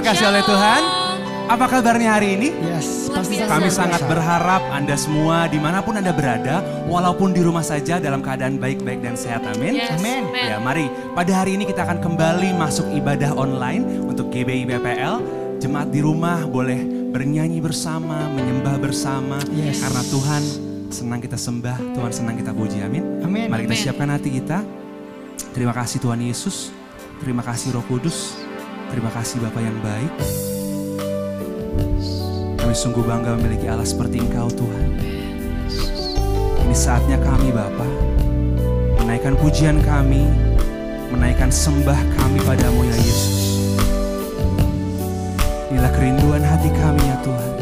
Terkasih oleh Tuhan, apa kabarnya hari ini? Yes, pasti biasa. Kami sangat biasa. berharap Anda semua di mana pun Anda berada, walaupun di rumah saja dalam keadaan baik-baik dan sehat. Amin. Yes, Amin. amen. Ya, mari pada hari ini kita akan kembali masuk ibadah online untuk GBI BPL. Jemaat di rumah boleh bernyanyi bersama, menyembah bersama, Yes. karena Tuhan senang kita sembah, Tuhan senang kita puji. Amin. Amin. Mari kita Amin. siapkan hati kita. Terima kasih Tuhan Yesus, terima kasih Roh Kudus, terima kasih Bapa yang baik. Kami sungguh bangga memiliki Allah seperti Engkau Tuhan. Ini saatnya kami Bapa menaikkan pujian kami, menaikkan sembah kami padamu ya Yesus. Inilah kerinduan hati kami ya Tuhan.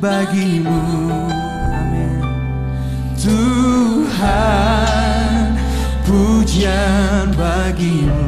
Bagimu. Tuhan, pujian bagimu.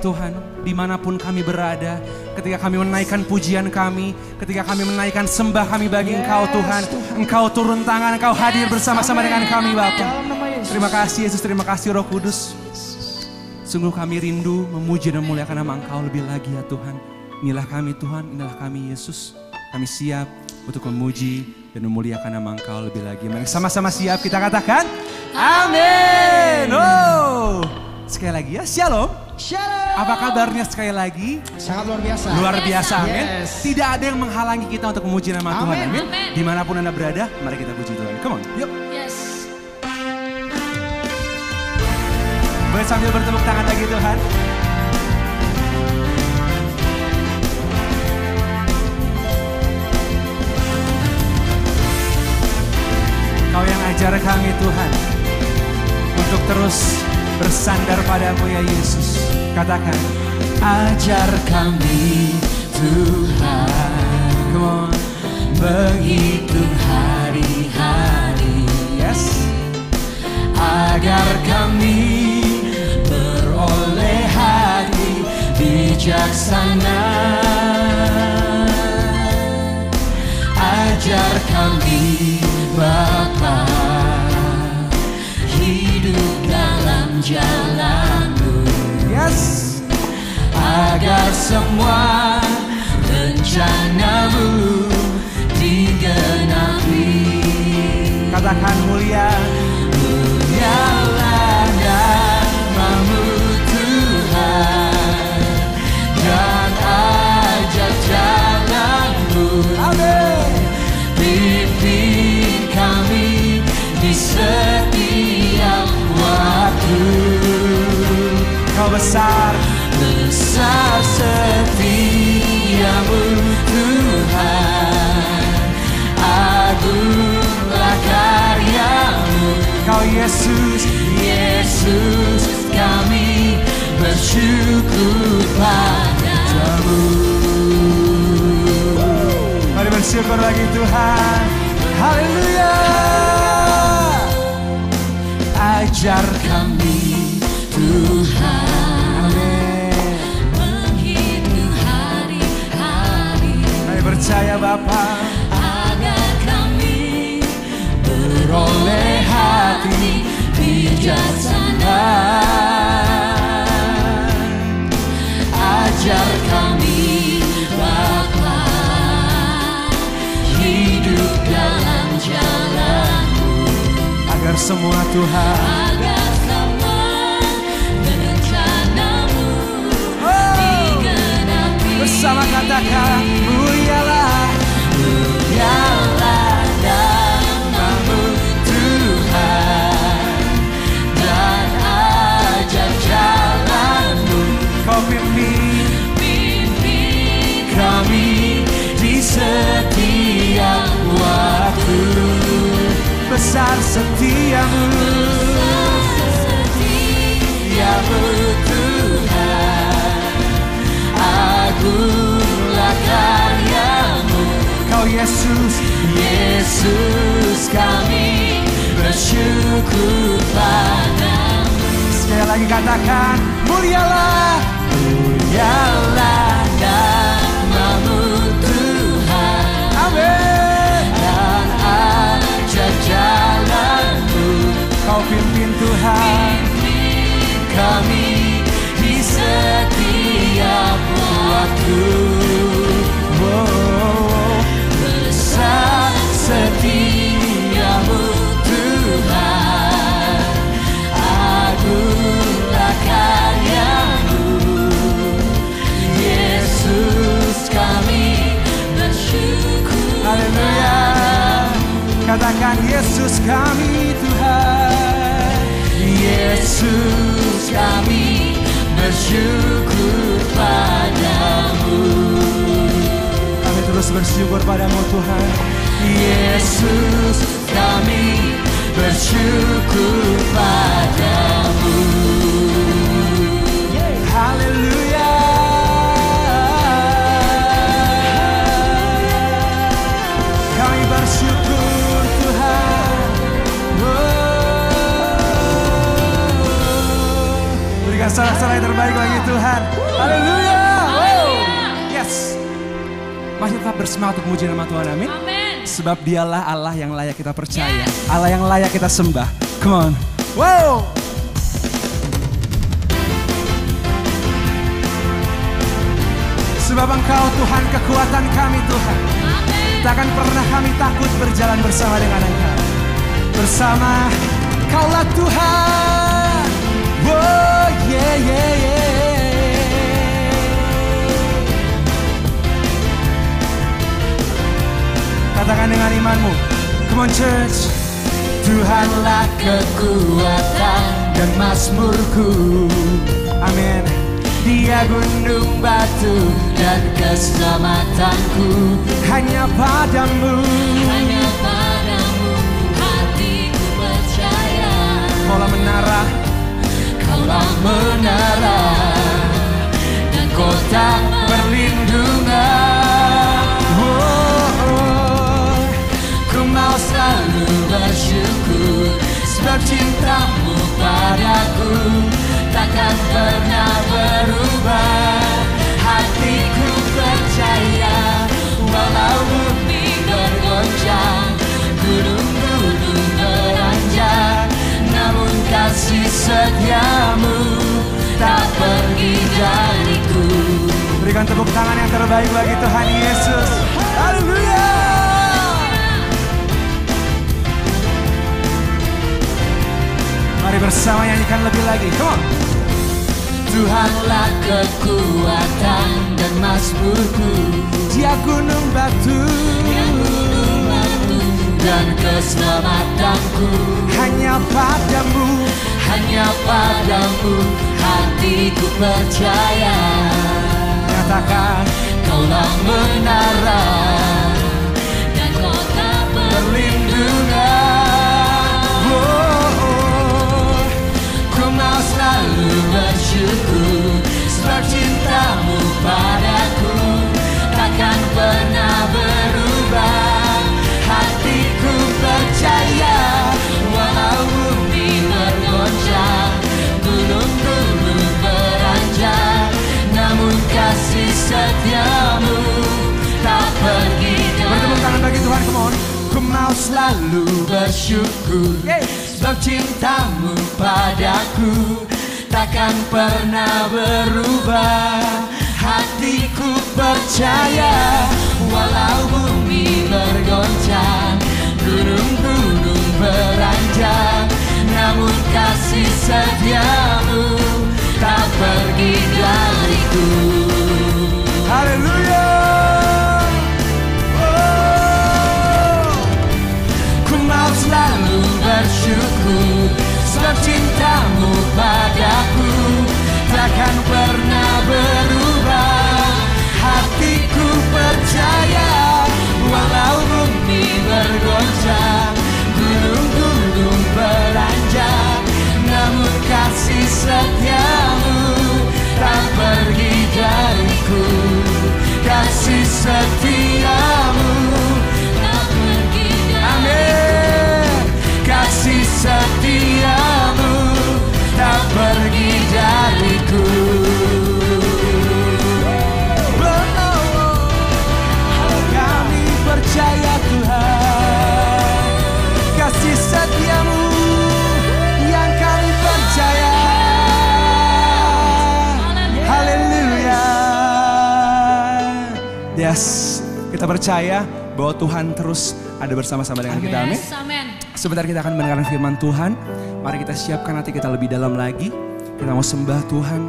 Tuhan, di mana pun kami berada, ketika kami menaikkan pujian kami, ketika kami menaikkan sembah kami bagi Engkau Tuhan, Engkau turun tangan, Engkau hadir bersama-sama dengan kami Bapa. Terima kasih Yesus, terima kasih Roh Kudus. Sungguh kami rindu memuji dan memuliakan nama Engkau lebih lagi ya Tuhan. Inilah kami Tuhan, inilah kami Yesus. Kami siap untuk memuji dan memuliakan nama Engkau lebih lagi. Mari sama-sama siap kita katakan, Amin. Oh, sekali lagi ya, Shalom. Apa kabarnya sekali lagi? Sangat luar biasa. Luar biasa, amin. Yes. Tidak ada yang menghalangi kita untuk memuji nama Tuhan, Amin. amin. Amin. Di mana pun anda berada, mari kita puji Tuhan. Come on, yuk. Yes. Boleh sambil bertepuk tangan lagi Tuhan. Kau yang ajar kami Tuhan untuk terus bersandar padamu ya Yesus. Katakan, Ajar kami Tuhan menghitung hari-hari yes. agar kami beroleh hati bijaksana. Ajar kami Bapa hidup jalanmu Yes. agar semua rencanamu digenapi. Katakan mulia. Nyala namamu Tuhan dan ajak jalanmu. Amin. Pimpin kami di. Kau besar. Besar setiamu Tuhan Agunglah karyamu Kau Yesus. Yesus kami bersyukur padamu Mari bersyukur lagi Tuhan. Haleluya. Ajar kami Tuhan Amin. Menghitung hari-hari Kami percaya Bapa. agar kami beroleh hati bijaksana. Ajar semua Tuhan agar semua rencanamu digenapi. bersama katakan besar setiamu. Setiamu Tuhan Agunglah karyamu. Kau Yesus Yesus kami. Bersyukur padamu. Sekali lagi katakan mulialah Mulialah namamu Tuhan. Amin pimpin Tuhan. Kami di setiap waktu. Wow, besar setiamu Tuhan, Katakan Yesus kami itu Yesus kami bersyukur padamu. Kami terus bersyukur padamu Tuhan. Yesus kami bersyukur padamu Yang terbaik bagi Tuhan. Haleluya. Yes. Masih tetap bersemangat untuk memuji nama Tuhan amin. Amin. Sebab dialah Allah yang layak kita percaya. Allah yang layak kita sembah. Come on. Wow. Sebab engkau Tuhan kekuatan kami Tuhan. Takkan pernah kami takut berjalan bersama dengan engkau. Bersama kaulah Tuhan. Oh yeah yeah yeah. Katakan dengan imanmu. Come on church. Tuhanlah kekuatan dan mazmurku. Amin. Dia gunung batu dan keselamatanku. Hanya padamu. Hanya padamu hatiku percaya. Kaulah menara Kaulah menara dan kota perlindungan oh, oh. Ku mau selalu bersyukur Sebab cintamu padaku Takkan pernah berubah Hatiku percaya Walau bumi bergoncang Gunung-gunung beranjak Namun kasih setiamu Tak pergi dariku Berikan tepuk tangan yang terbaik bagi Tuhan Yesus. Haleluya! Mari bersama nyanyikan lebih lagi. Come on. Tuhanlah kekuatan dan mazmurku Dia gunung batu dan keselamatanku. Hanya padamu hanya padamu hatiku percaya. Nyatakan kaulah menara Dan kota perlindungan Ku mau selalu bersyukur. Sebab cintamu padaku Takkan pernah berubah Hatiku percaya Walau bumi bergoncang Gunung-gunung beranjak Namun kasih setiamu Tak pergi dariku Haleluya selalu bersyukur Sebab cintamu padaku Takkan pernah berubah. Hatiku percaya Walau bumi bergoncang Gunung-gunung beranjak Namun kasih setiamu Tak pergi dariku Kasih setiamu Yes Kita percaya bahwa Tuhan terus ada bersama-sama dengan kita Amin. Sebentar kita akan mendengarkan firman Tuhan. Mari kita siapkan hati kita lebih dalam lagi. Kita mau sembah Tuhan.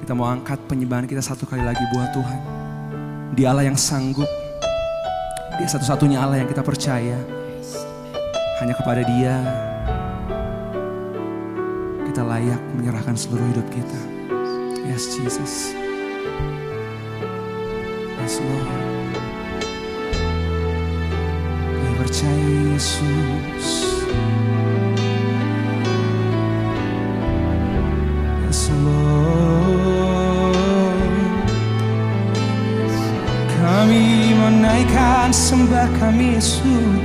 Kita mau angkat penyembahan kita satu kali lagi buat Tuhan. Dia Allah yang sanggup. Dia satu-satunya Allah yang kita percaya. Hanya kepada Dia kita layak menyerahkan seluruh hidup kita. Yes, Jesus. Yes, Lord. Kami percaya Yesus. Yes, Lord. Kami menaikkan sembah kami Yesus.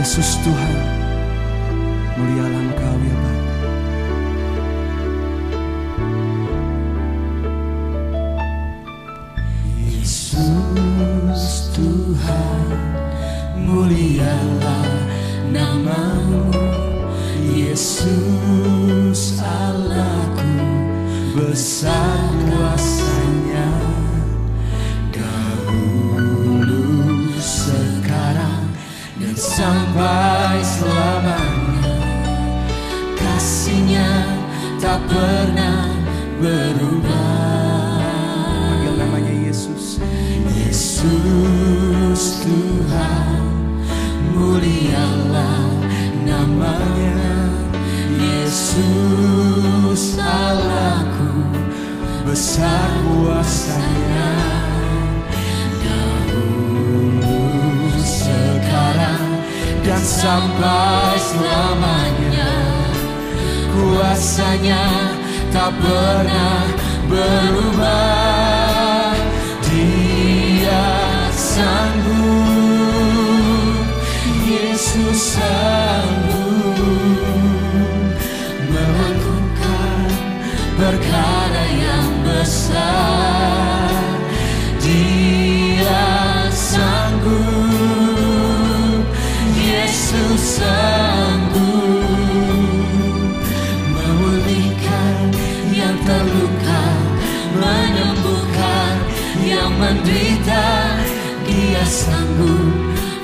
Yesus Tuhan. Menderita dia sanggup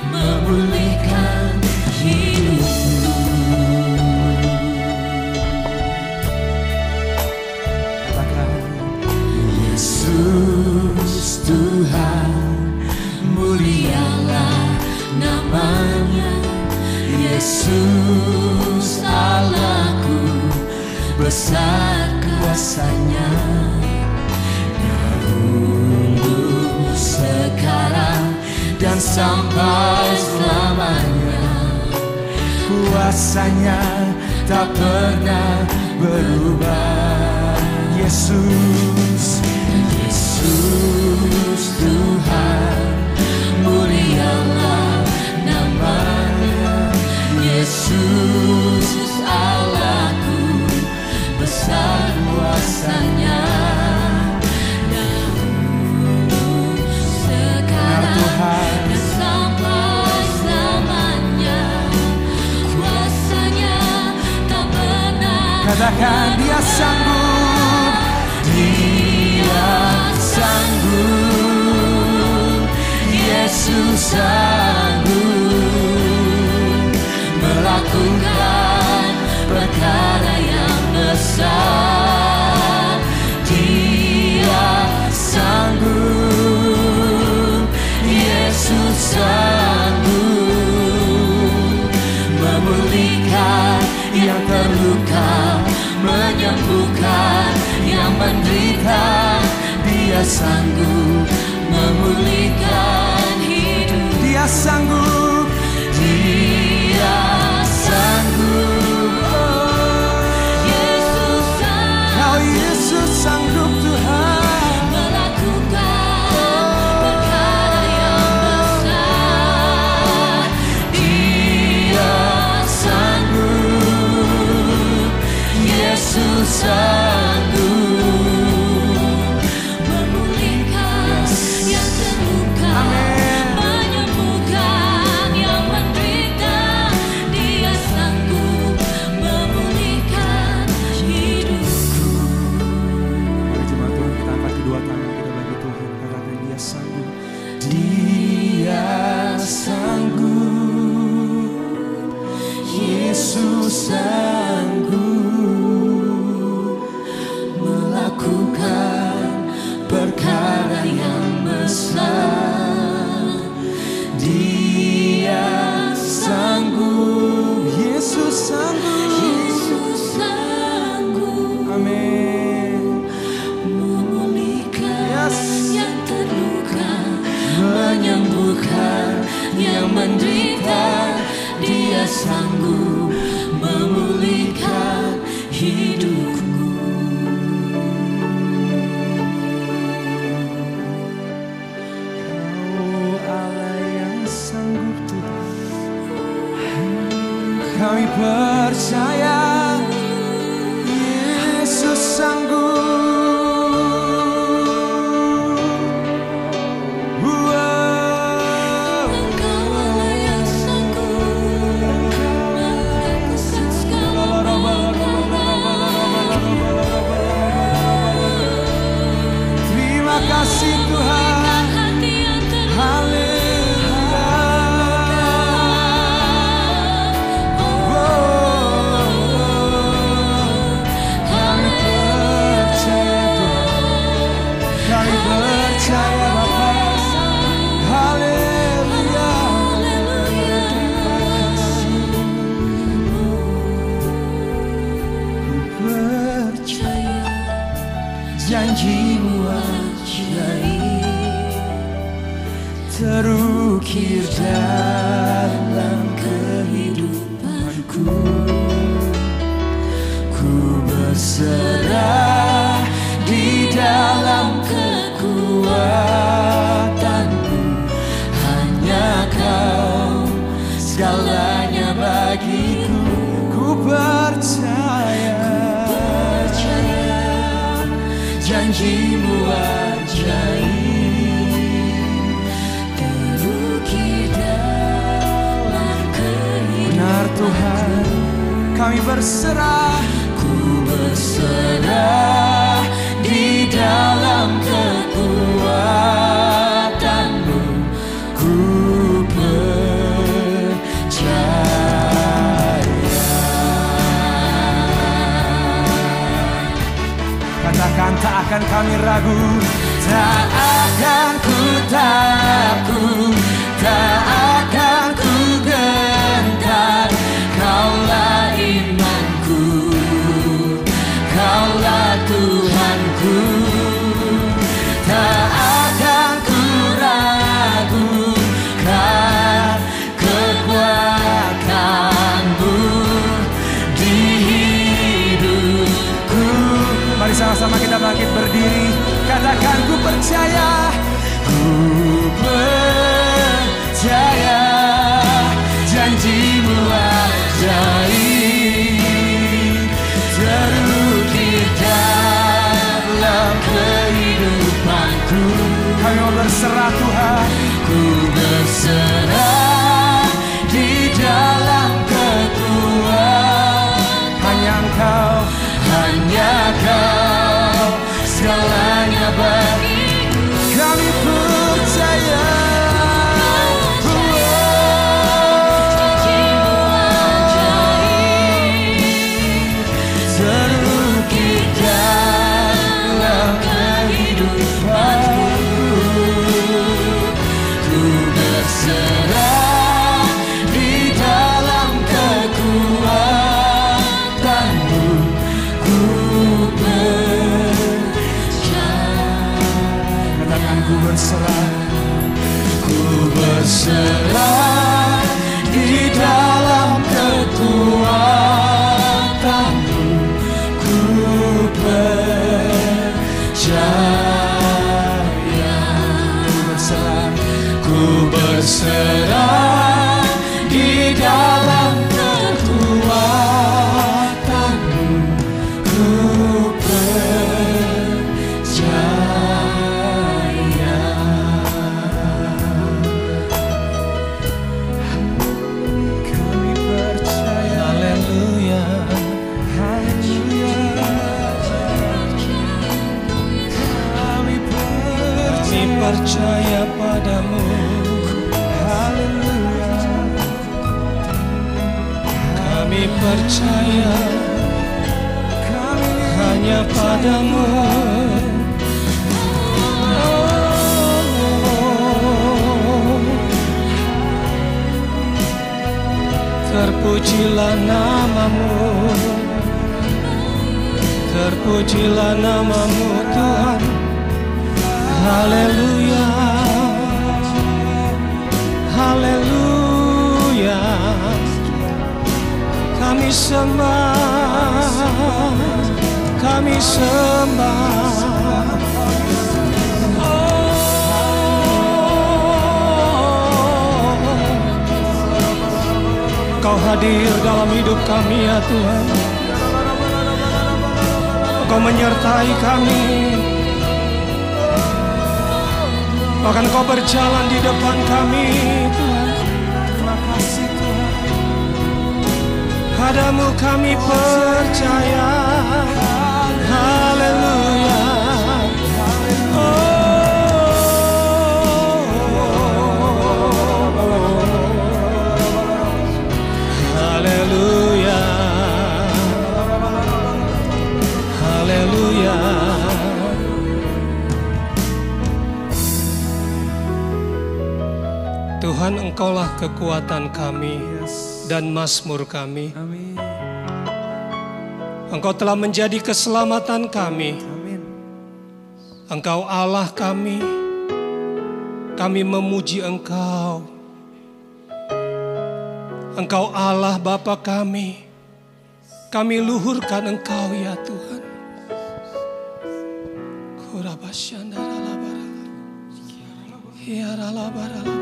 memulihkan hidupmu Katakan. Yesus Tuhan mulialah namanya Yesus Allahku besar kuasanya sampai selamanya. Kuasanya tak pernah berubah. Yesus Yesus Tuhan mulialah namanya. Yesus Allahku besar kuasanya Katakan dia sanggup. dia sanggup. Yesus sanggup melakukan perkara yang besar. Dia sanggup. Yesus sanggup menderita dia sanggup memulihkan hidup. Dia sanggup. dia sanggup. Yesus Kau Yesus sanggup Tuhan. melakukan perkara yang besar. Dia sanggup. Yesus sanggup listen. Terpujilah namamu Tuhan. Haleluya. Haleluya. Kami sembah Kami sembah. Oh. Kau hadir dalam hidup kami ya Tuhan. Kau menyertai kami. Bahkan kau berjalan di depan kami. Tuhan Terima kasih Tuhan. Padamu kami percaya. Engkaulah kekuatan kami dan masmur kami. Engkau telah menjadi keselamatan kami. Engkau Allah kami. Kami memuji Engkau. Engkau Allah Bapa kami. Kami luhurkan Engkau ya Tuhan. Kurabasyandara labara. Ya.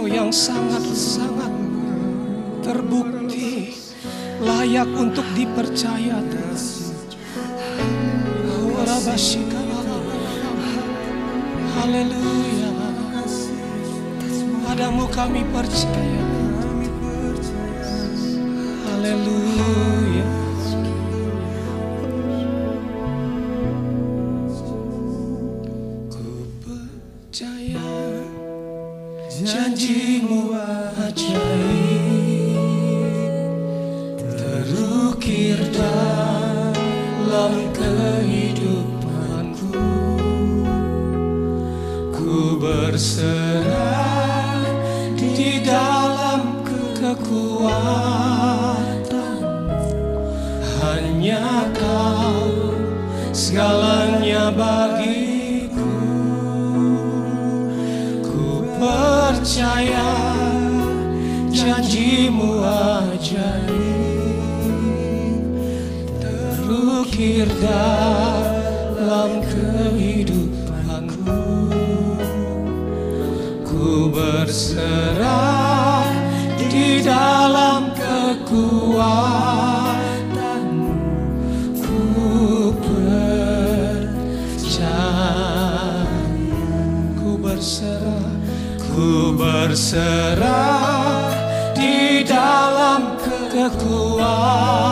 Kau yang sangat-sangat terbukti layak untuk dipercaya Tuhan. Haleluya. Padamu kami percaya. Haleluya. Berserah di dalam kekuatanmu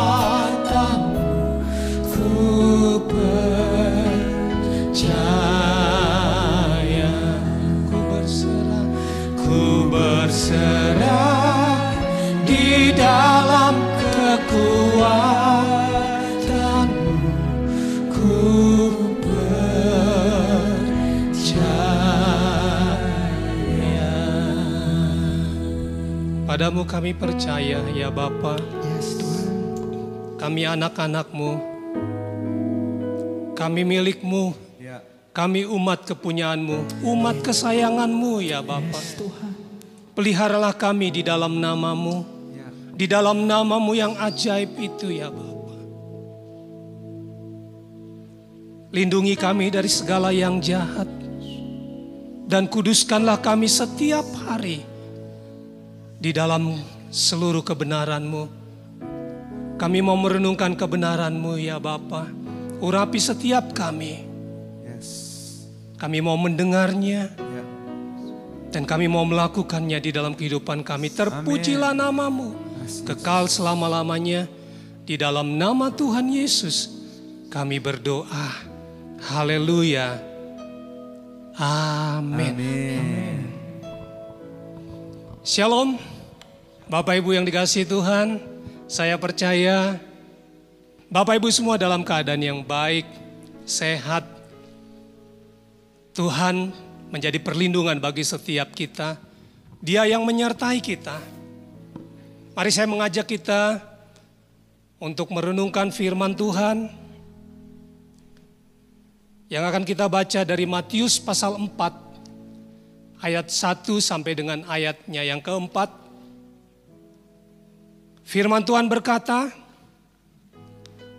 Padamu kami percaya ya Bapa. Kami anak-anakmu. Kami milikmu. Ya. Kami umat kepunyaanmu. Umat kesayanganmu ya Bapa. Peliharalah kami di dalam namamu. Ya. Di dalam namamu yang ajaib itu ya Bapa. Lindungi kami dari segala yang jahat. Dan kuduskanlah kami setiap hari di dalam seluruh kebenaranmu. Kami mau merenungkan kebenaranmu ya Bapa. Urapi setiap kami. Yes. Kami mau mendengarnya Ya. dan kami mau melakukannya di dalam kehidupan kami. Terpujilah namamu kekal selama-lamanya. Di dalam nama Tuhan Yesus kami berdoa. Haleluya. Amin. Amin. Shalom, Bapak Ibu yang dikasih Tuhan. Saya percaya Bapak Ibu semua dalam keadaan yang baik, sehat. Tuhan menjadi perlindungan bagi setiap kita. Dia yang menyertai kita. Mari saya mengajak kita untuk merenungkan firman Tuhan yang akan kita baca dari Matius pasal 4 ayat 1 sampai dengan ayatnya yang keempat. Firman Tuhan berkata,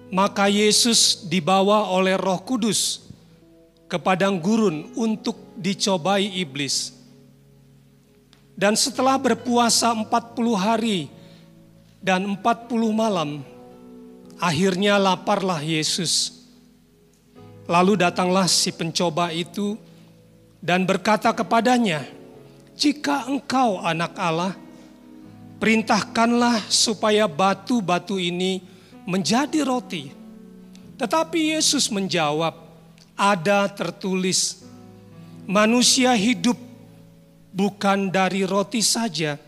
maka Yesus dibawa oleh roh kudus ke padang gurun untuk dicobai iblis. Dan setelah berpuasa 40 hari dan 40 malam, akhirnya laparlah Yesus. Lalu datanglah si pencoba itu dan berkata kepadanya, "Jika engkau anak Allah, perintahkanlah supaya batu-batu ini menjadi roti." Tetapi Yesus menjawab, "Ada tertulis, manusia hidup bukan dari roti saja,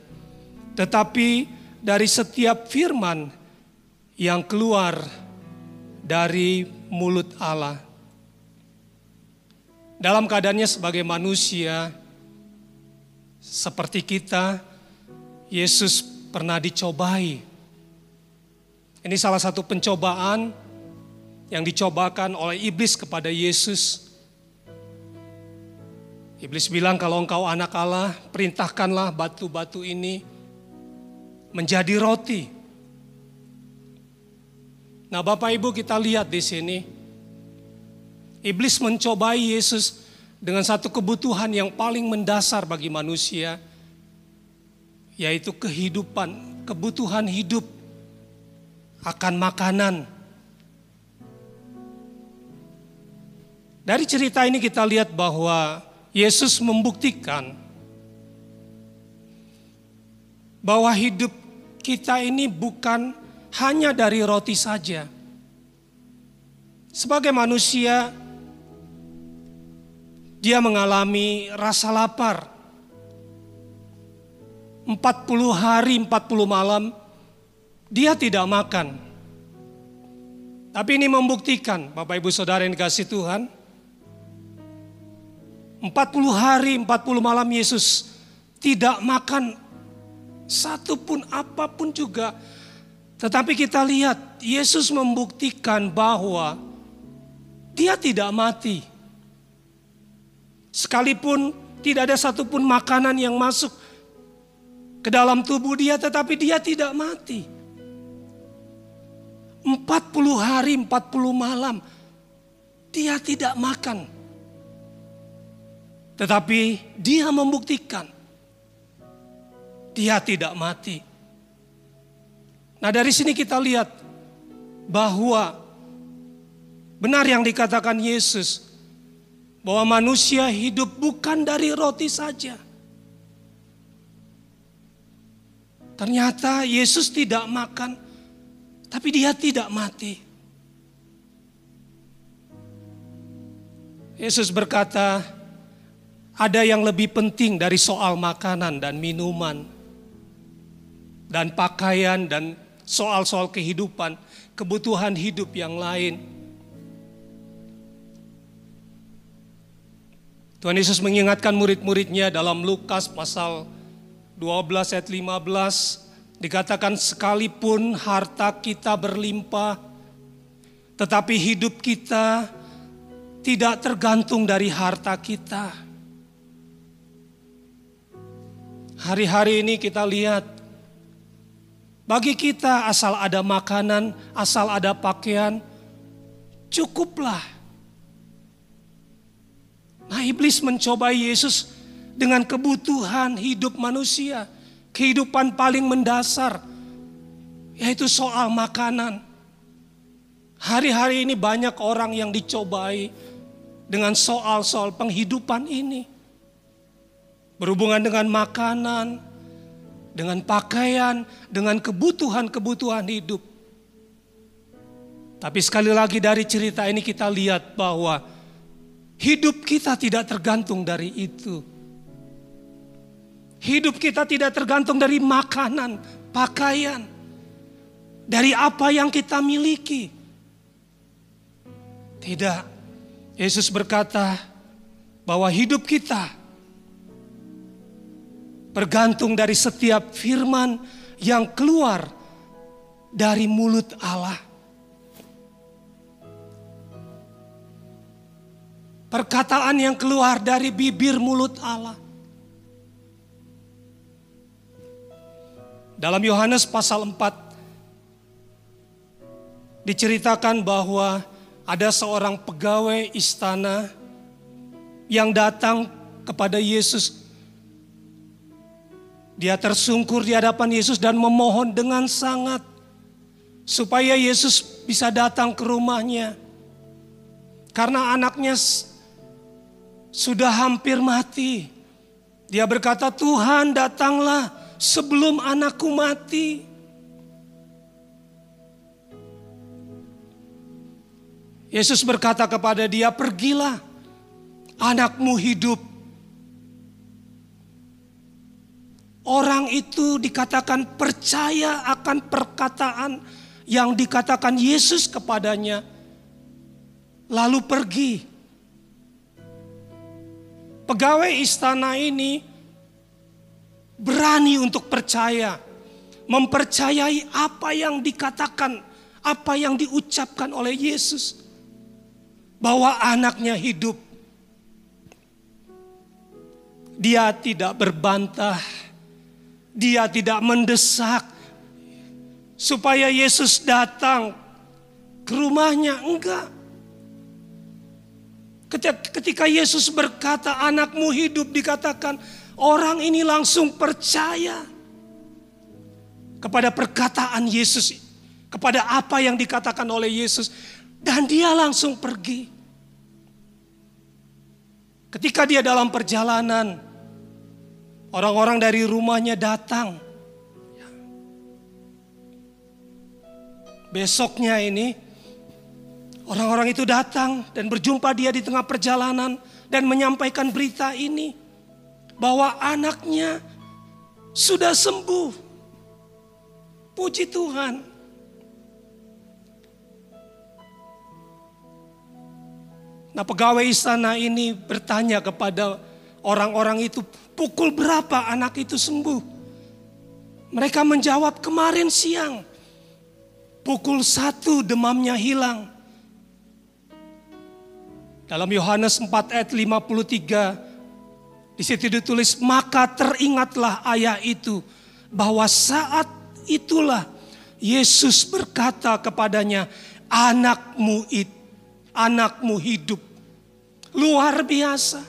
tetapi dari setiap firman yang keluar dari mulut Allah." Dalam keadaannya sebagai manusia seperti kita, Yesus pernah dicobai. Ini salah satu pencobaan yang dicobakan oleh iblis kepada Yesus. Iblis bilang kalau engkau anak Allah, perintahkanlah batu-batu ini menjadi roti. Nah, Bapak Ibu kita lihat di sini. Iblis mencobai Yesus dengan satu kebutuhan yang paling mendasar bagi manusia, yaitu kehidupan, kebutuhan hidup akan makanan. Dari cerita ini kita lihat bahwa Yesus membuktikan bahwa hidup kita ini bukan hanya dari roti saja. Sebagai manusia, dia mengalami rasa lapar. 40 hari, 40 malam, dia tidak makan. Tapi ini membuktikan, Bapak Ibu Saudara yang dikasih Tuhan, 40 hari, 40 malam Yesus tidak makan satu pun apa pun juga. Tetapi kita lihat Yesus membuktikan bahwa dia tidak mati. Sekalipun tidak ada satupun makanan yang masuk ke dalam tubuh dia tetapi dia tidak mati. 40 hari 40 malam dia tidak makan. Tetapi dia membuktikan dia tidak mati. Nah dari sini kita lihat bahwa benar yang dikatakan Yesus bahwa manusia hidup bukan dari roti saja. Ternyata Yesus tidak makan, tapi dia tidak mati. Yesus berkata, ada yang lebih penting dari soal makanan dan minuman, dan pakaian, dan soal-soal kehidupan, kebutuhan hidup yang lain. Tuhan Yesus mengingatkan murid-muridnya dalam Lukas pasal 12 ayat 15 dikatakan sekalipun harta kita berlimpah tetapi hidup kita tidak tergantung dari harta kita. Hari-hari ini kita lihat bagi kita asal ada makanan, asal ada pakaian cukuplah Nah iblis mencobai Yesus dengan kebutuhan hidup manusia. Kehidupan paling mendasar. Yaitu soal makanan. Hari-hari ini banyak orang yang dicobai dengan soal-soal penghidupan ini. Berhubungan dengan makanan, dengan pakaian, dengan kebutuhan-kebutuhan hidup. Tapi sekali lagi dari cerita ini kita lihat bahwa Hidup kita tidak tergantung dari itu. Hidup kita tidak tergantung dari makanan, pakaian, dari apa yang kita miliki. Tidak. Yesus berkata bahwa hidup kita bergantung dari setiap firman yang keluar dari mulut Allah. Perkataan yang keluar dari bibir mulut Allah. Dalam Yohanes pasal 4 diceritakan bahwa ada seorang pegawai istana yang datang kepada Yesus. Dia tersungkur di hadapan Yesus dan memohon dengan sangat supaya Yesus bisa datang ke rumahnya. Karena anaknya sudah hampir mati. Dia berkata, "Tuhan, datanglah sebelum anakku mati." Yesus berkata kepada dia, "Pergilah, anakmu hidup." Orang itu dikatakan percaya akan perkataan yang dikatakan Yesus kepadanya, lalu pergi Pegawai istana ini berani untuk percaya, mempercayai apa yang dikatakan, apa yang diucapkan oleh Yesus bahwa anaknya hidup. Dia tidak berbantah, dia tidak mendesak supaya Yesus datang ke rumahnya, enggak. Ketika Yesus berkata anakmu hidup dikatakan orang ini langsung percaya kepada perkataan Yesus, kepada apa yang dikatakan oleh Yesus dan dia langsung pergi. Ketika dia dalam perjalanan, orang-orang dari rumahnya datang. Besoknya ini, orang-orang itu datang dan berjumpa dia di tengah perjalanan dan menyampaikan berita ini bahwa anaknya sudah sembuh. Puji Tuhan. Nah pegawai istana ini bertanya kepada orang-orang itu, pukul berapa anak itu sembuh? Mereka menjawab kemarin siang, pukul satu demamnya hilang. Dalam Yohanes 4 ayat 53, di situ ditulis, maka teringatlah ayah itu bahwa saat itulah Yesus berkata kepadanya, anakmu itu anakmu hidup. Luar biasa.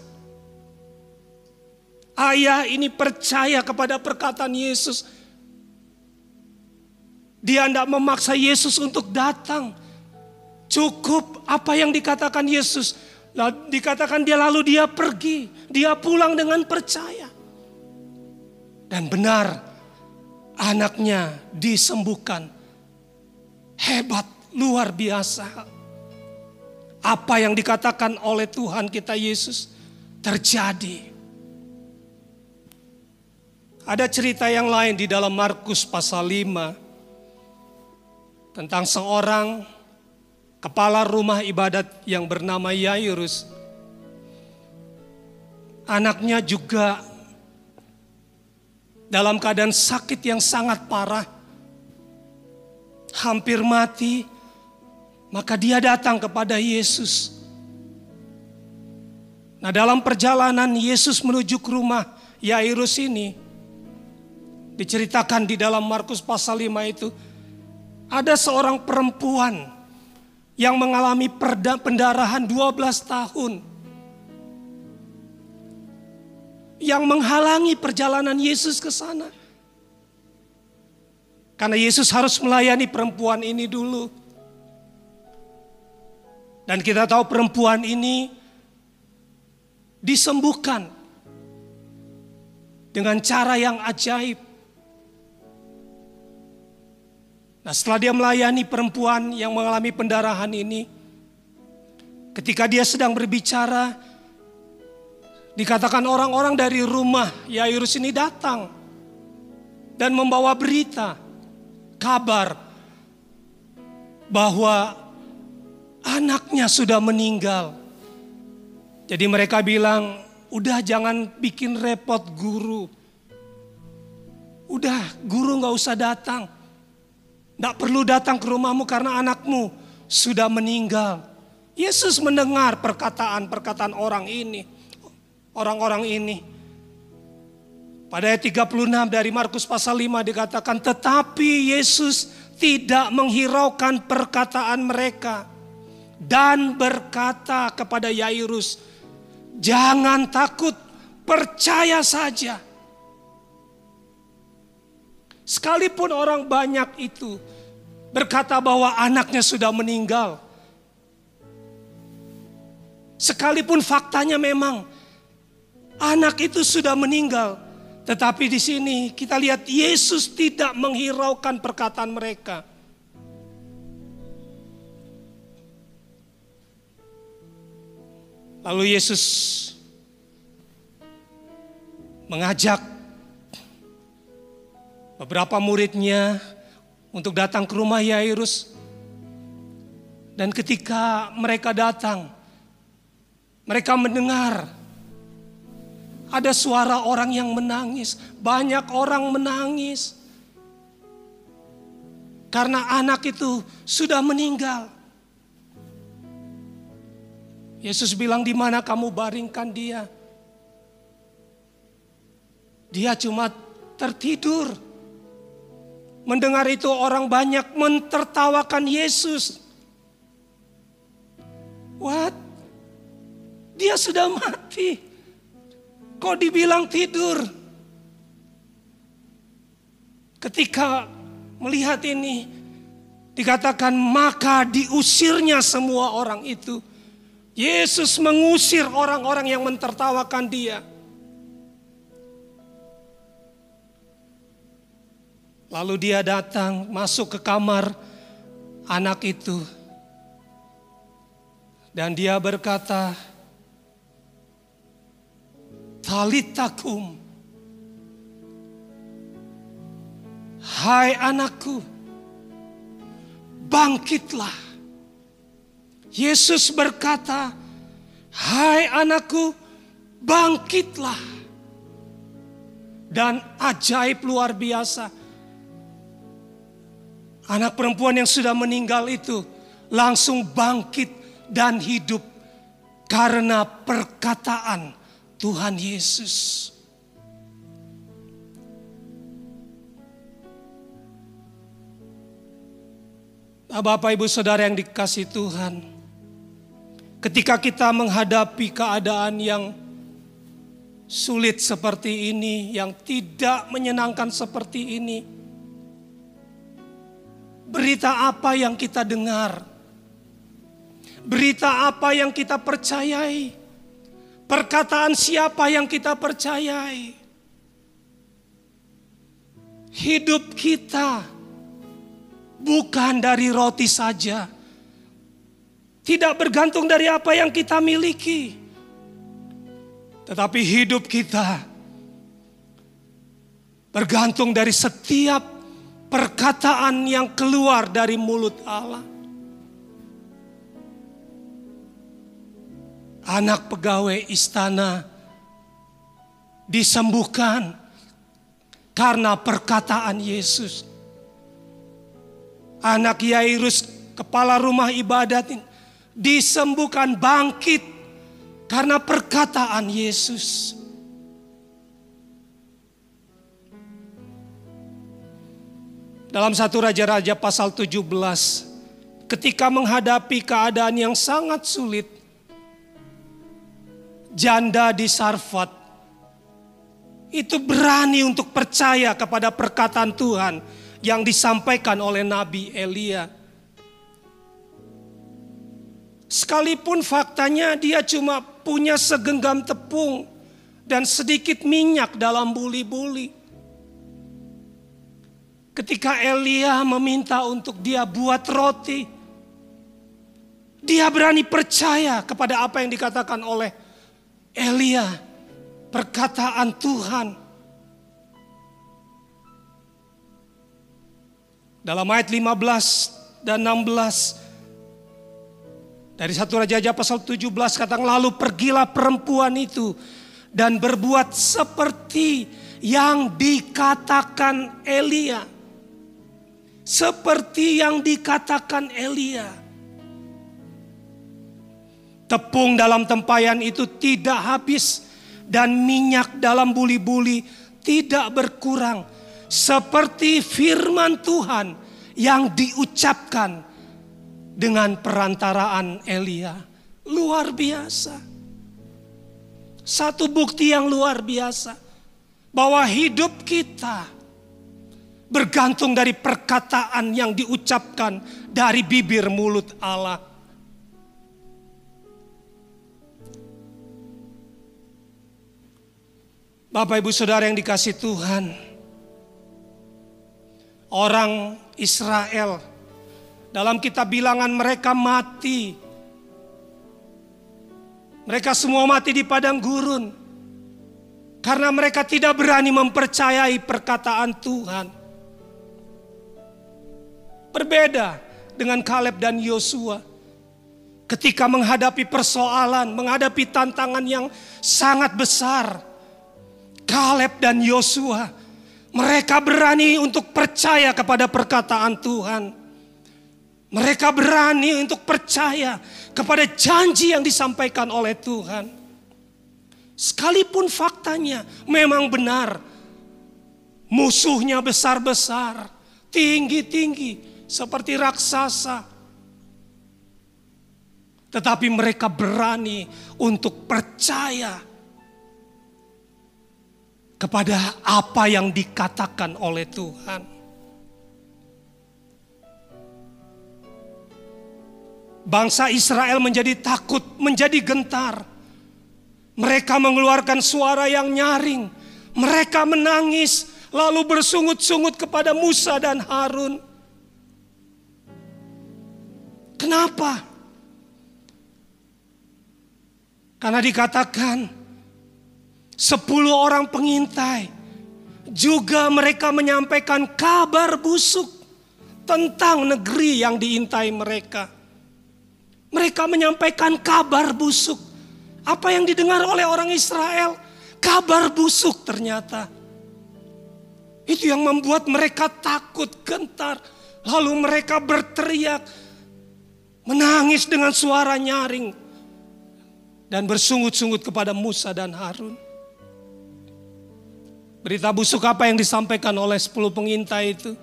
Ayah ini percaya kepada perkataan Yesus. Dia tidak memaksa Yesus untuk datang. Cukup apa yang dikatakan Yesus. Dikatakan dia lalu dia pergi. Dia pulang dengan percaya. Dan benar anaknya disembuhkan. Hebat, luar biasa apa yang dikatakan oleh Tuhan kita Yesus terjadi. Ada cerita yang lain di dalam Markus pasal 5 tentang seorang kepala rumah ibadat yang bernama Yairus. Anaknya juga dalam keadaan sakit yang sangat parah. Hampir mati, maka dia datang kepada Yesus. Nah dalam perjalanan Yesus menuju ke rumah Yairus ini. Diceritakan di dalam Markus pasal 5 itu. Ada seorang perempuan yang mengalami pendarahan 12 tahun. Yang menghalangi perjalanan Yesus ke sana. Karena Yesus harus melayani perempuan ini dulu. Dan kita tahu perempuan ini disembuhkan dengan cara yang ajaib. Nah, setelah dia melayani perempuan yang mengalami pendarahan ini, ketika dia sedang berbicara, dikatakan orang-orang dari rumah Yairus ini datang dan membawa berita, kabar bahwa anaknya sudah meninggal. Jadi mereka bilang, udah jangan bikin repot guru. Udah guru gak usah datang. Gak perlu datang ke rumahmu karena anakmu sudah meninggal. Yesus mendengar perkataan-perkataan orang ini. Orang-orang ini. Pada ayat 36 dari Markus pasal 5 dikatakan, tetapi Yesus tidak menghiraukan perkataan mereka dan berkata kepada Yairus, "Jangan takut, percaya saja." Sekalipun orang banyak itu berkata bahwa anaknya sudah meninggal, sekalipun faktanya memang anak itu sudah meninggal, tetapi di sini kita lihat Yesus tidak menghiraukan perkataan mereka. Lalu Yesus mengajak beberapa muridnya untuk datang ke rumah Yairus. Dan ketika mereka datang, mereka mendengar ada suara orang yang menangis, banyak orang menangis. karena anak itu sudah meninggal. Yesus bilang, "Di mana kamu baringkan dia?" Dia cuma tertidur. Mendengar itu orang banyak mentertawakan Yesus. What? Dia sudah mati. Kok dibilang tidur? Ketika melihat ini, dikatakan maka diusirnya semua orang itu. Yesus mengusir orang-orang yang mentertawakan dia. Lalu dia datang masuk ke kamar anak itu. Dan dia berkata, Talitakum. Hai anakku, bangkitlah. Yesus berkata, Hai anakku, bangkitlah. Dan ajaib luar biasa. Anak perempuan yang sudah meninggal itu langsung bangkit dan hidup karena perkataan Tuhan Yesus. Bapak Ibu Saudara yang dikasih Tuhan, ketika kita menghadapi keadaan yang sulit seperti ini, yang tidak menyenangkan seperti ini, berita apa yang kita dengar? Berita apa yang kita percayai? Perkataan siapa yang kita percayai? Hidup kita bukan dari roti saja. Tidak bergantung dari apa yang kita miliki. Tetapi hidup kita bergantung dari setiap perkataan yang keluar dari mulut Allah. Anak pegawai istana disembuhkan karena perkataan Yesus. Anak Yairus kepala rumah ibadat ini disembuhkan bangkit karena perkataan Yesus. Dalam satu Raja-Raja pasal 17, ketika menghadapi keadaan yang sangat sulit, janda di Sarfat itu berani untuk percaya kepada perkataan Tuhan yang disampaikan oleh Nabi Elia. Sekalipun faktanya dia cuma punya segenggam tepung dan sedikit minyak dalam buli-buli. Ketika Elia meminta untuk dia buat roti, dia berani percaya kepada apa yang dikatakan oleh Elia, perkataan Tuhan. Dalam ayat 15 dan 16 dari satu Raja-Raja pasal 17 katakan lalu pergilah perempuan itu dan berbuat seperti yang dikatakan Elia. Seperti yang dikatakan Elia. Tepung dalam tempayan itu tidak habis dan minyak dalam buli-buli tidak berkurang. Seperti firman Tuhan yang diucapkan dengan perantaraan Elia. Luar biasa. Satu bukti yang luar biasa. Bahwa hidup kita bergantung dari perkataan yang diucapkan dari bibir mulut Allah. Bapak Ibu Saudara yang dikasih Tuhan, orang Israel dalam kitab bilangan mereka mati. Mereka semua mati di padang gurun. Karena mereka tidak berani mempercayai perkataan Tuhan. Berbeda dengan Kaleb dan Yosua. Ketika menghadapi persoalan, menghadapi tantangan yang sangat besar. Kaleb dan Yosua Mereka berani untuk percaya kepada perkataan Tuhan. Mereka berani untuk percaya kepada janji yang disampaikan oleh Tuhan. Sekalipun faktanya memang benar, musuhnya besar-besar, tinggi-tinggi, seperti raksasa. Tetapi mereka berani untuk percaya kepada apa yang dikatakan oleh Tuhan. Bangsa Israel menjadi takut, menjadi gentar. Mereka mengeluarkan suara yang nyaring. Mereka menangis, lalu bersungut-sungut kepada Musa dan Harun. Kenapa? Karena dikatakan sepuluh orang pengintai juga mereka menyampaikan kabar busuk tentang negeri yang diintai mereka. Mereka menyampaikan kabar busuk. Apa yang didengar oleh orang Israel? Kabar busuk ternyata. Itu yang membuat mereka takut, gentar. Lalu mereka berteriak, menangis dengan suara nyaring. Dan bersungut-sungut kepada Musa dan Harun. Berita busuk apa yang disampaikan oleh 10 pengintai itu?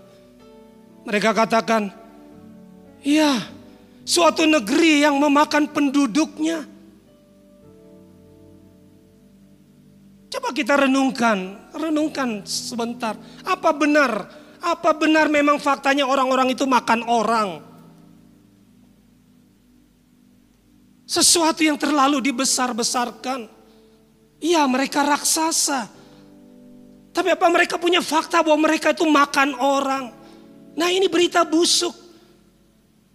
Mereka katakan, iya suatu negeri yang memakan penduduknya. Coba kita renungkan, renungkan sebentar. Apa benar? Apa benar memang faktanya orang-orang itu makan orang? Sesuatu yang terlalu dibesar-besarkan. Iya, mereka raksasa. Tapi apa mereka punya fakta bahwa mereka itu makan orang? Nah, ini berita busuk.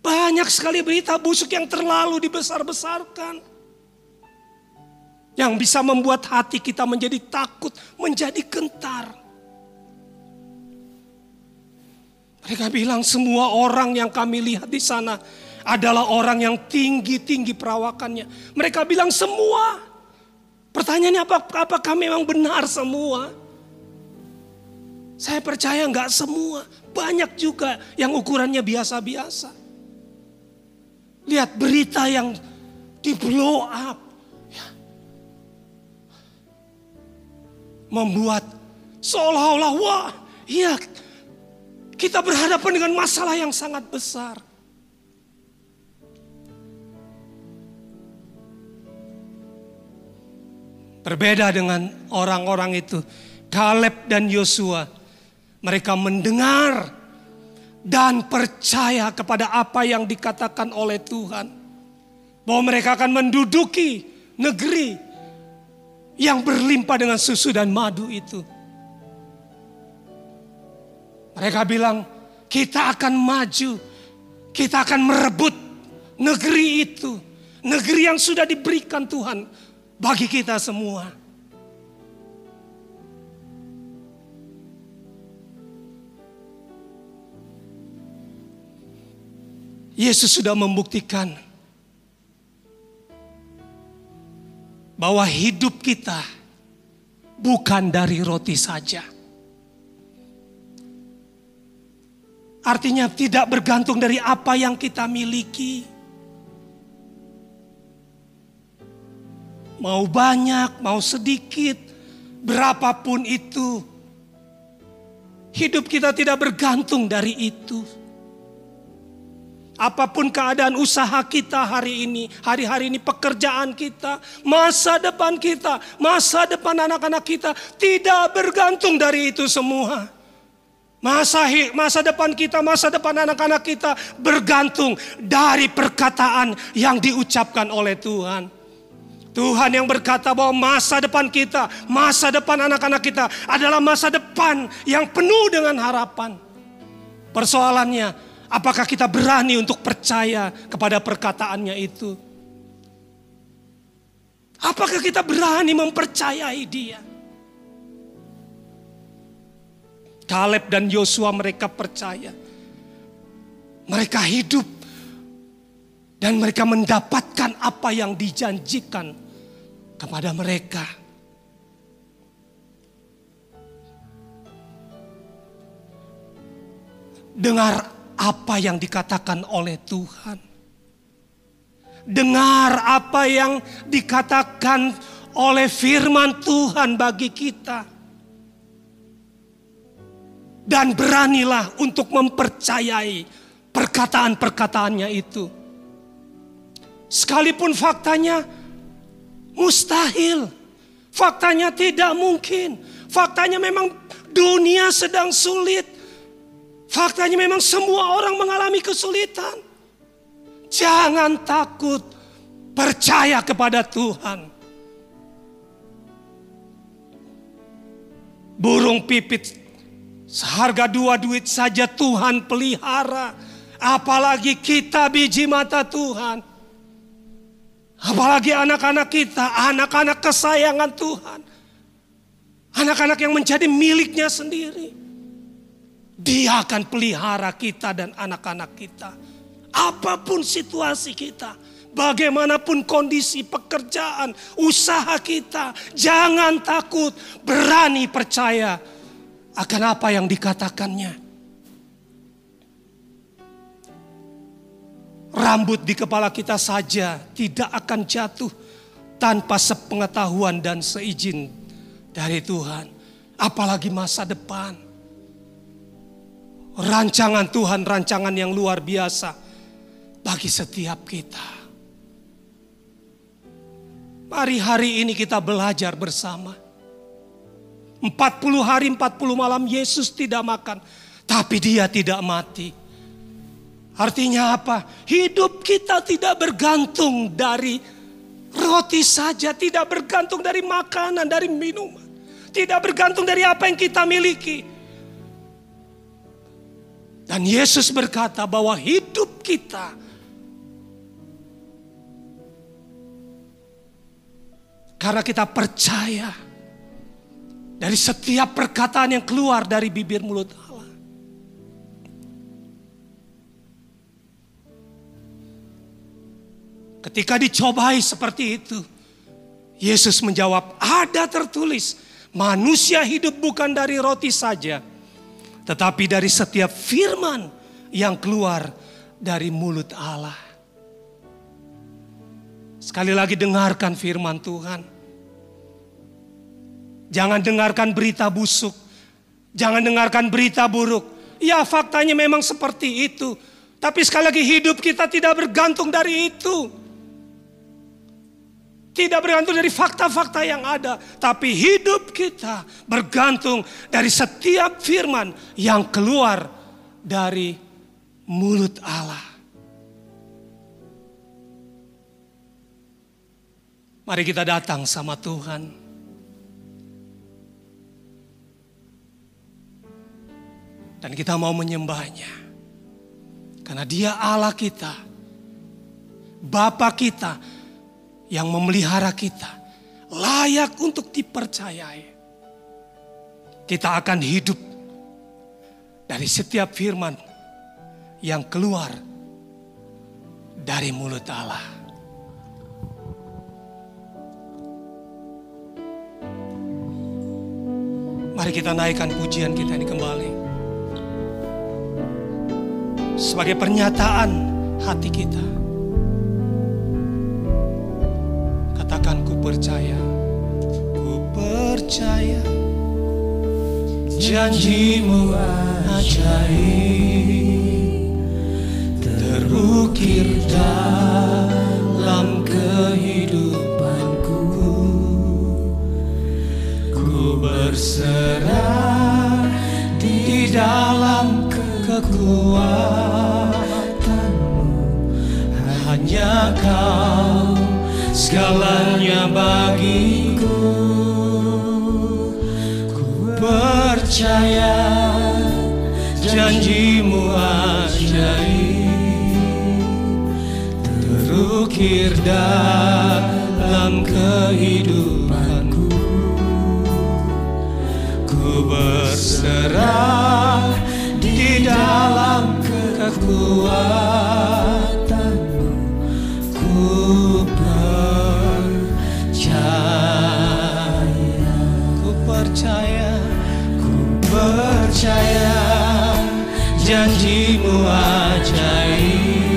Banyak sekali berita busuk yang terlalu dibesar-besarkan yang bisa membuat hati kita menjadi takut, menjadi gentar. Mereka bilang semua orang yang kami lihat di sana adalah orang yang tinggi-tinggi perawakannya. Mereka bilang semua. Pertanyaannya apa, apakah memang benar semua? Saya percaya nggak semua. Banyak juga yang ukurannya biasa-biasa. Lihat berita yang di blow up. membuat seolah-olah wah, iya kita berhadapan dengan masalah yang sangat besar. Berbeda dengan orang-orang itu, Kaleb dan Yosua, mereka mendengar dan percaya kepada apa yang dikatakan oleh Tuhan, bahwa mereka akan menduduki negeri yang berlimpah dengan susu dan madu itu. Mereka bilang, kita akan maju, kita akan merebut negeri itu, negeri yang sudah diberikan Tuhan bagi kita semua. Yesus sudah membuktikan bahwa hidup kita bukan dari roti saja. Artinya tidak bergantung dari apa yang kita miliki. Mau banyak, mau sedikit, berapapun itu. Hidup kita tidak bergantung dari itu. Apa pun keadaan usaha kita hari ini, hari-hari ini pekerjaan kita, masa depan kita, masa depan anak-anak kita tidak bergantung dari itu semua. Masa masa depan kita, masa depan anak-anak kita bergantung dari perkataan yang diucapkan oleh Tuhan. Tuhan yang berkata bahwa masa depan kita, masa depan anak-anak kita adalah masa depan yang penuh dengan harapan. Persoalannya, Apakah kita berani untuk percaya kepada perkataannya itu? Apakah kita berani mempercayai dia? Kaleb dan Yosua mereka percaya. Mereka hidup dan mereka mendapatkan apa yang dijanjikan kepada mereka. dengar apa yang dikatakan oleh Tuhan. Dengar apa yang dikatakan oleh firman Tuhan bagi kita. Dan beranilah untuk mempercayai perkataan-perkataannya itu. Sekalipun faktanya mustahil. Faktanya tidak mungkin. Faktanya memang dunia sedang sulit. Faktanya memang semua orang mengalami kesulitan. Jangan takut, percaya kepada Tuhan. Burung pipit seharga dua duit saja Tuhan pelihara. Apalagi kita biji mata Tuhan. Apalagi anak-anak kita, anak-anak kesayangan Tuhan. Anak-anak yang menjadi miliknya sendiri. Dia akan pelihara kita dan anak-anak kita. Apa pun situasi kita. Bagaimanapun kondisi pekerjaan, usaha kita. Jangan takut, berani percaya akan apa yang dikatakannya. Rambut di kepala kita saja tidak akan jatuh tanpa sepengetahuan dan seizin dari Tuhan. Apalagi masa depan. Rancangan Tuhan, rancangan yang luar biasa bagi setiap kita. Mari hari ini kita belajar bersama. 40 hari 40 malam Yesus tidak makan. Tapi dia tidak mati. Artinya apa? Hidup kita tidak bergantung dari roti saja, tidak bergantung dari makanan, dari minuman, tidak bergantung dari apa yang kita miliki. Dan Yesus berkata bahwa hidup kita karena kita percaya dari setiap perkataan yang keluar dari bibir mulut Ketika dicobai seperti itu, Yesus menjawab, "Ada tertulis, manusia hidup bukan dari roti saja, tetapi dari setiap firman yang keluar dari mulut Allah." Sekali lagi dengarkan firman Tuhan. Jangan dengarkan berita busuk. Jangan dengarkan berita buruk. Ya faktanya memang seperti itu. Tapi sekali lagi hidup kita tidak bergantung dari itu. Tidak bergantung dari fakta-fakta yang ada, tapi hidup kita bergantung dari setiap firman yang keluar dari mulut Allah. Mari kita datang sama Tuhan. Dan kita mau menyembahnya. Karena dia Allah kita. Bapa kita yang memelihara kita layak untuk dipercayai. Kita akan hidup dari setiap firman yang keluar dari mulut Allah. Mari kita naikkan pujian kita ini kembali. Sebagai pernyataan hati kita. Percaya. Ku percaya. Janjimu ajaib. Terukir dalam kehidupanku. Ku berserah di dalam kekuatanmu Hanya kau segalanya bagiku. Ku percaya janjimu ajaib. Terukir dalam kehidupanku. Ku berserah di dalam kekuatanmu. Ku percaya janjimu ajaib.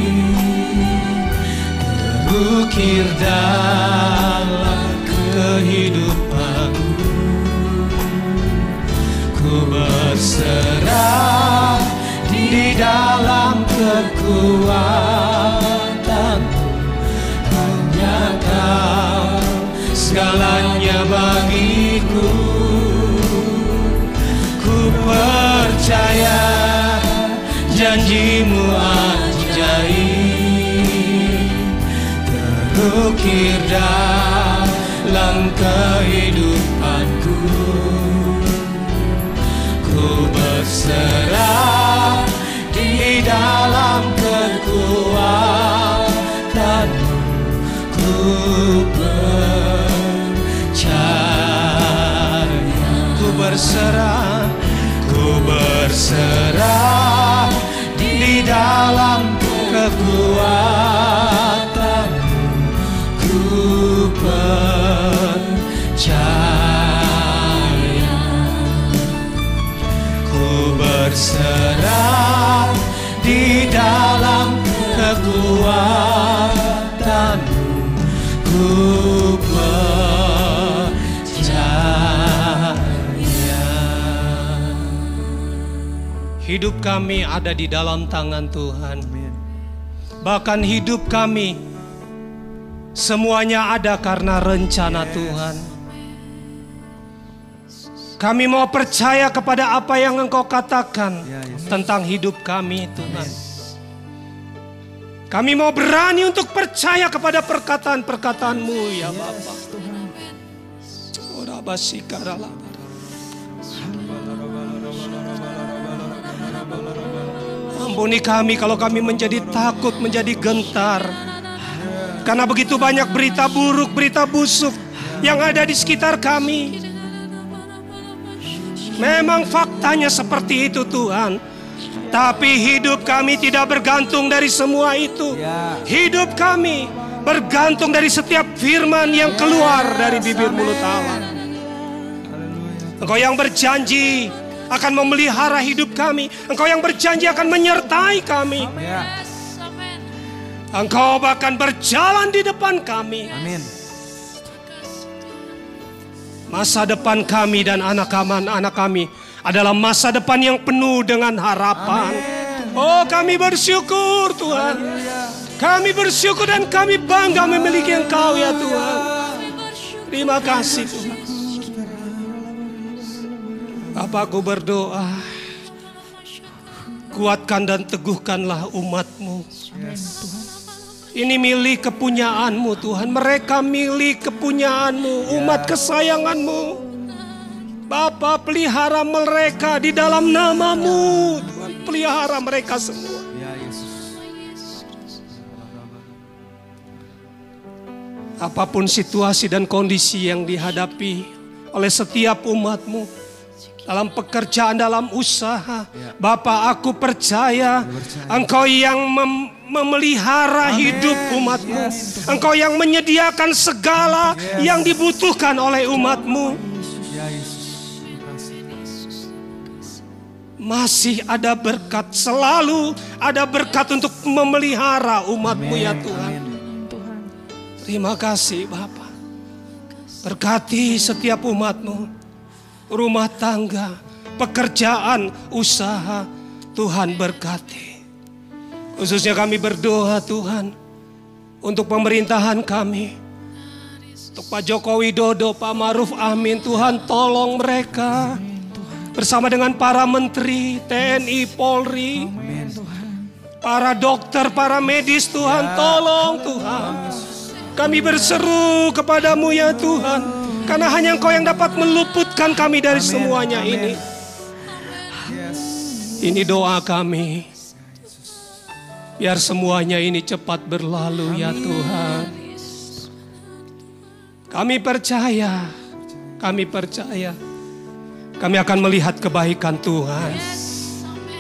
Terukir dalam kehidupanku Ku berserah di dalam kekuatan. Hanya kau segalanya bagiku janjimu ajaib Terukir dalam kehidupanku. Ku berserah di dalam kekuatanmu. Ku percaya. Ku berserah Ku berserah dalam kekuatanmu Ku percaya. Ku berserah di dalam kekuatanmu Hidup kami ada di dalam tangan Tuhan. Bahkan hidup kami Semuanya ada karena rencana Tuhan. Kami mau percaya kepada apa yang Engkau katakan tentang hidup kami, Tuhan. Kami mau berani untuk percaya kepada perkataan-perkataan-Mu, ya Bapa. Ampuni kami kalau kami menjadi takut, menjadi gentar. Karena begitu banyak berita buruk, berita busuk yang ada di sekitar kami. Memang faktanya seperti itu Tuhan. Tapi hidup kami tidak bergantung dari semua itu. Hidup kami bergantung dari setiap firman yang keluar dari bibir mulut Allah. Engkau yang berjanji akan memelihara hidup kami. Engkau yang berjanji akan menyertai kami. Yes, amin. Engkau bahkan berjalan di depan kami. Amin. Masa depan kami dan anak-anak kami adalah masa depan yang penuh dengan harapan. Oh, kami bersyukur Tuhan. Kami bersyukur dan kami bangga memiliki Engkau ya Tuhan. Terima kasih Tuhan. Bapak aku berdoa. Kuatkan dan teguhkanlah umatmu. Ini milik kepunyaanmu Tuhan. Mereka milik kepunyaanmu, umat kesayanganmu. Bapa pelihara mereka di dalam namamu. Tuhan pelihara mereka semua. Ya Yesus. Apa pun situasi dan kondisi yang dihadapi oleh setiap umatmu. Dalam pekerjaan, dalam usaha. Bapak aku percaya engkau yang mem- memelihara hidup umatmu. Engkau yang menyediakan segala yang dibutuhkan oleh umatmu. Ya Yesus. Kasih. Masih ada berkat, selalu ada berkat untuk memelihara umatmu ya Tuhan. Terima kasih Bapak. Berkati setiap umatmu, rumah tangga, pekerjaan, usaha, Tuhan berkati. Khususnya kami berdoa Tuhan, untuk pemerintahan kami, untuk Pak Joko Widodo, Pak Maruf Amin, Tuhan tolong mereka. Bersama dengan para menteri, TNI, Polri, para dokter, para medis Tuhan, tolong Tuhan. Kami berseru kepadamu ya Tuhan. Karena hanya Engkau yang dapat meluputkan kami dari semuanya ini. Ini doa kami. Biar semuanya ini cepat berlalu ya Tuhan. Kami percaya, kami percaya. Kami akan melihat kebaikan Tuhan.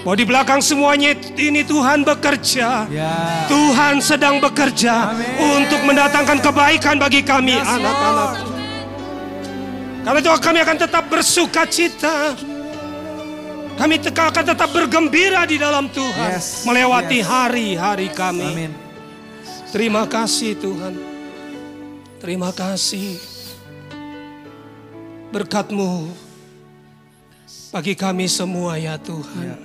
Bahwa di belakang semuanya ini Tuhan bekerja. Ya. Tuhan sedang bekerja untuk mendatangkan kebaikan bagi kami anak-anak. Karena itu kami akan tetap bersuka cita. Kami akan tetap bergembira di dalam Tuhan. Yes, Melewati yes. hari-hari kami. Amin. Terima kasih Tuhan. Terima kasih. Berkatmu bagi kami semua ya Tuhan. Ya.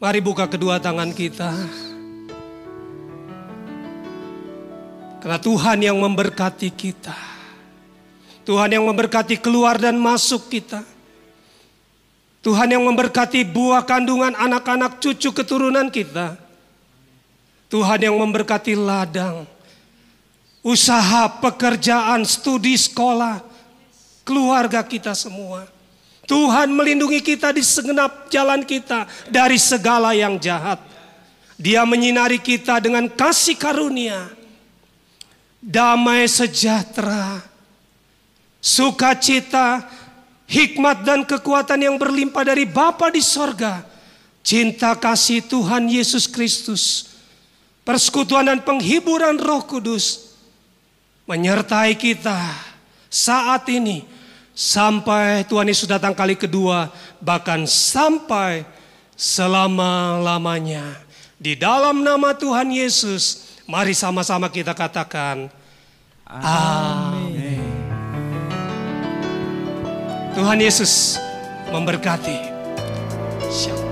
Mari buka kedua tangan kita. Karena Tuhan yang memberkati kita. Tuhan yang memberkati keluar dan masuk kita. Tuhan yang memberkati buah kandungan anak-anak cucu keturunan kita. Tuhan yang memberkati ladang, usaha, pekerjaan, studi, sekolah, keluarga kita semua. Tuhan melindungi kita di segenap jalan kita dari segala yang jahat. Dia menyinari kita dengan kasih karunia, damai sejahtera, sukacita, hikmat dan kekuatan yang berlimpah dari Bapa di sorga, cinta kasih Tuhan Yesus Kristus, persekutuan dan penghiburan Roh Kudus menyertai kita saat ini sampai Tuhan Yesus datang kali kedua, bahkan sampai selama-lamanya. Di dalam nama Tuhan Yesus, mari sama-sama kita katakan, Amin. Tuhan Yesus memberkati. Shalom.